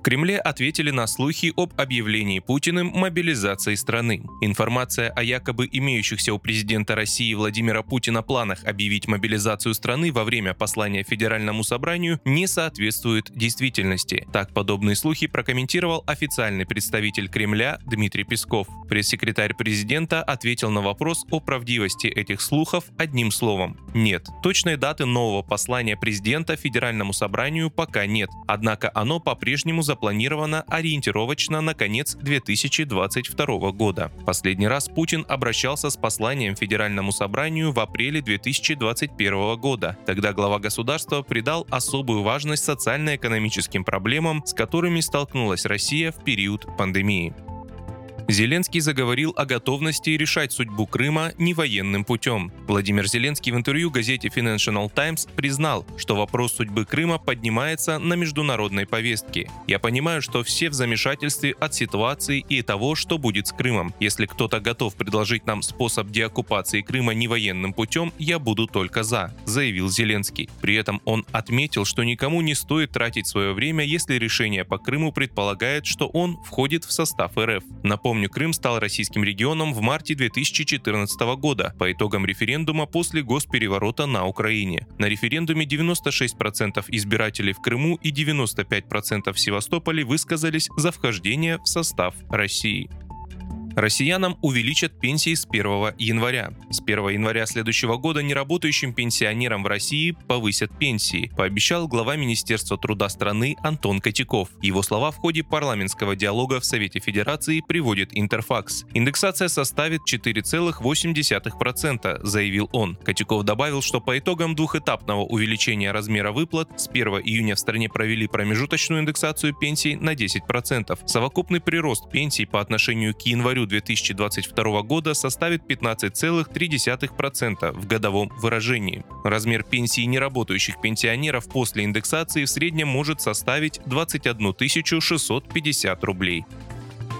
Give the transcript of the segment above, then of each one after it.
В Кремле ответили на слухи об объявлении Путиным мобилизации страны. Информация о якобы имеющихся у президента России Владимира Путина планах объявить мобилизацию страны во время послания Федеральному собранию не соответствует действительности. Так подобные слухи прокомментировал официальный представитель Кремля Дмитрий Песков. Пресс-секретарь президента ответил на вопрос о правдивости этих слухов одним словом – нет. Точной даты нового послания президента Федеральному собранию пока нет, однако оно по-прежнему запланировано ориентировочно на конец 2022 года. Последний раз Путин обращался с посланием Федеральному собранию в апреле 2021 года. Тогда глава государства придал особую важность социально-экономическим проблемам, с которыми столкнулась Россия в период пандемии. Зеленский заговорил о готовности решать судьбу Крыма не военным путем. Владимир Зеленский в интервью газете Financial Times признал, что вопрос судьбы Крыма поднимается на международной повестке. «Я понимаю, что все в замешательстве от ситуации и того, что будет с Крымом. Если кто-то готов предложить нам способ деоккупации Крыма не военным путем, я буду только за», — заявил Зеленский. При этом он отметил, что никому не стоит тратить свое время, если решение по Крыму предполагает, что он входит в состав РФ. Напомню, Напомню, Крым стал российским регионом в марте 2014 года по итогам референдума после госпереворота на Украине. На референдуме 96% избирателей в Крыму и 95% в Севастополе высказались за вхождение в состав России. Россиянам увеличат пенсии с 1 января. С 1 января следующего года неработающим пенсионерам в России повысят пенсии, пообещал глава Министерства труда страны Антон Котяков. Его слова в ходе парламентского диалога в Совете Федерации приводит Интерфакс. Индексация составит 4,8%, заявил он. Котяков добавил, что по итогам двухэтапного увеличения размера выплат с 1 июня в стране провели промежуточную индексацию пенсий на 10%. Совокупный прирост пенсий по отношению к январю январю 2022 года составит 15,3% в годовом выражении. Размер пенсии неработающих пенсионеров после индексации в среднем может составить 21 650 рублей.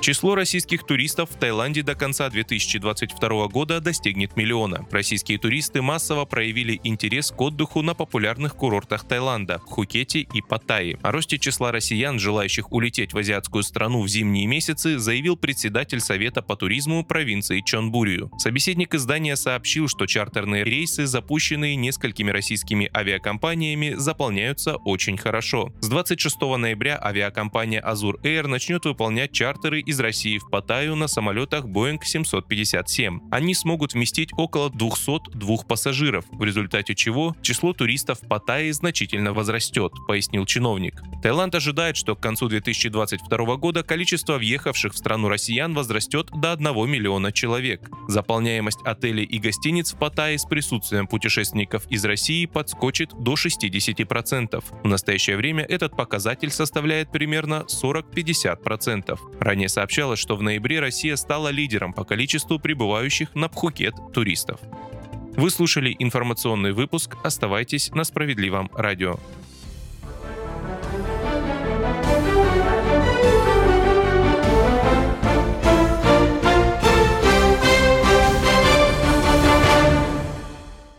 Число российских туристов в Таиланде до конца 2022 года достигнет миллиона. Российские туристы массово проявили интерес к отдыху на популярных курортах Таиланда – Пхукете и Паттайи. О росте числа россиян, желающих улететь в азиатскую страну в зимние месяцы, заявил председатель Совета по туризму провинции Чонбурию. Собеседник издания сообщил, что чартерные рейсы, запущенные несколькими российскими авиакомпаниями, заполняются очень хорошо. С 26 ноября авиакомпания Azur Air начнет выполнять чартеры из России в Паттайю на самолетах Boeing 757. Они смогут вместить около 202 пассажиров, в результате чего число туристов в Паттайе значительно возрастет, пояснил чиновник. Таиланд ожидает, что к концу 2022 года количество въехавших в страну россиян возрастет до 1 миллиона человек. Заполняемость отелей и гостиниц в Паттайе с присутствием путешественников из России подскочит до 60%. В настоящее время этот показатель составляет примерно 40-50%. Ранее сообщалось, что в ноябре Россия стала лидером по количеству прибывающих на Пхукет туристов. Вы слушали информационный выпуск. Оставайтесь на справедливом радио.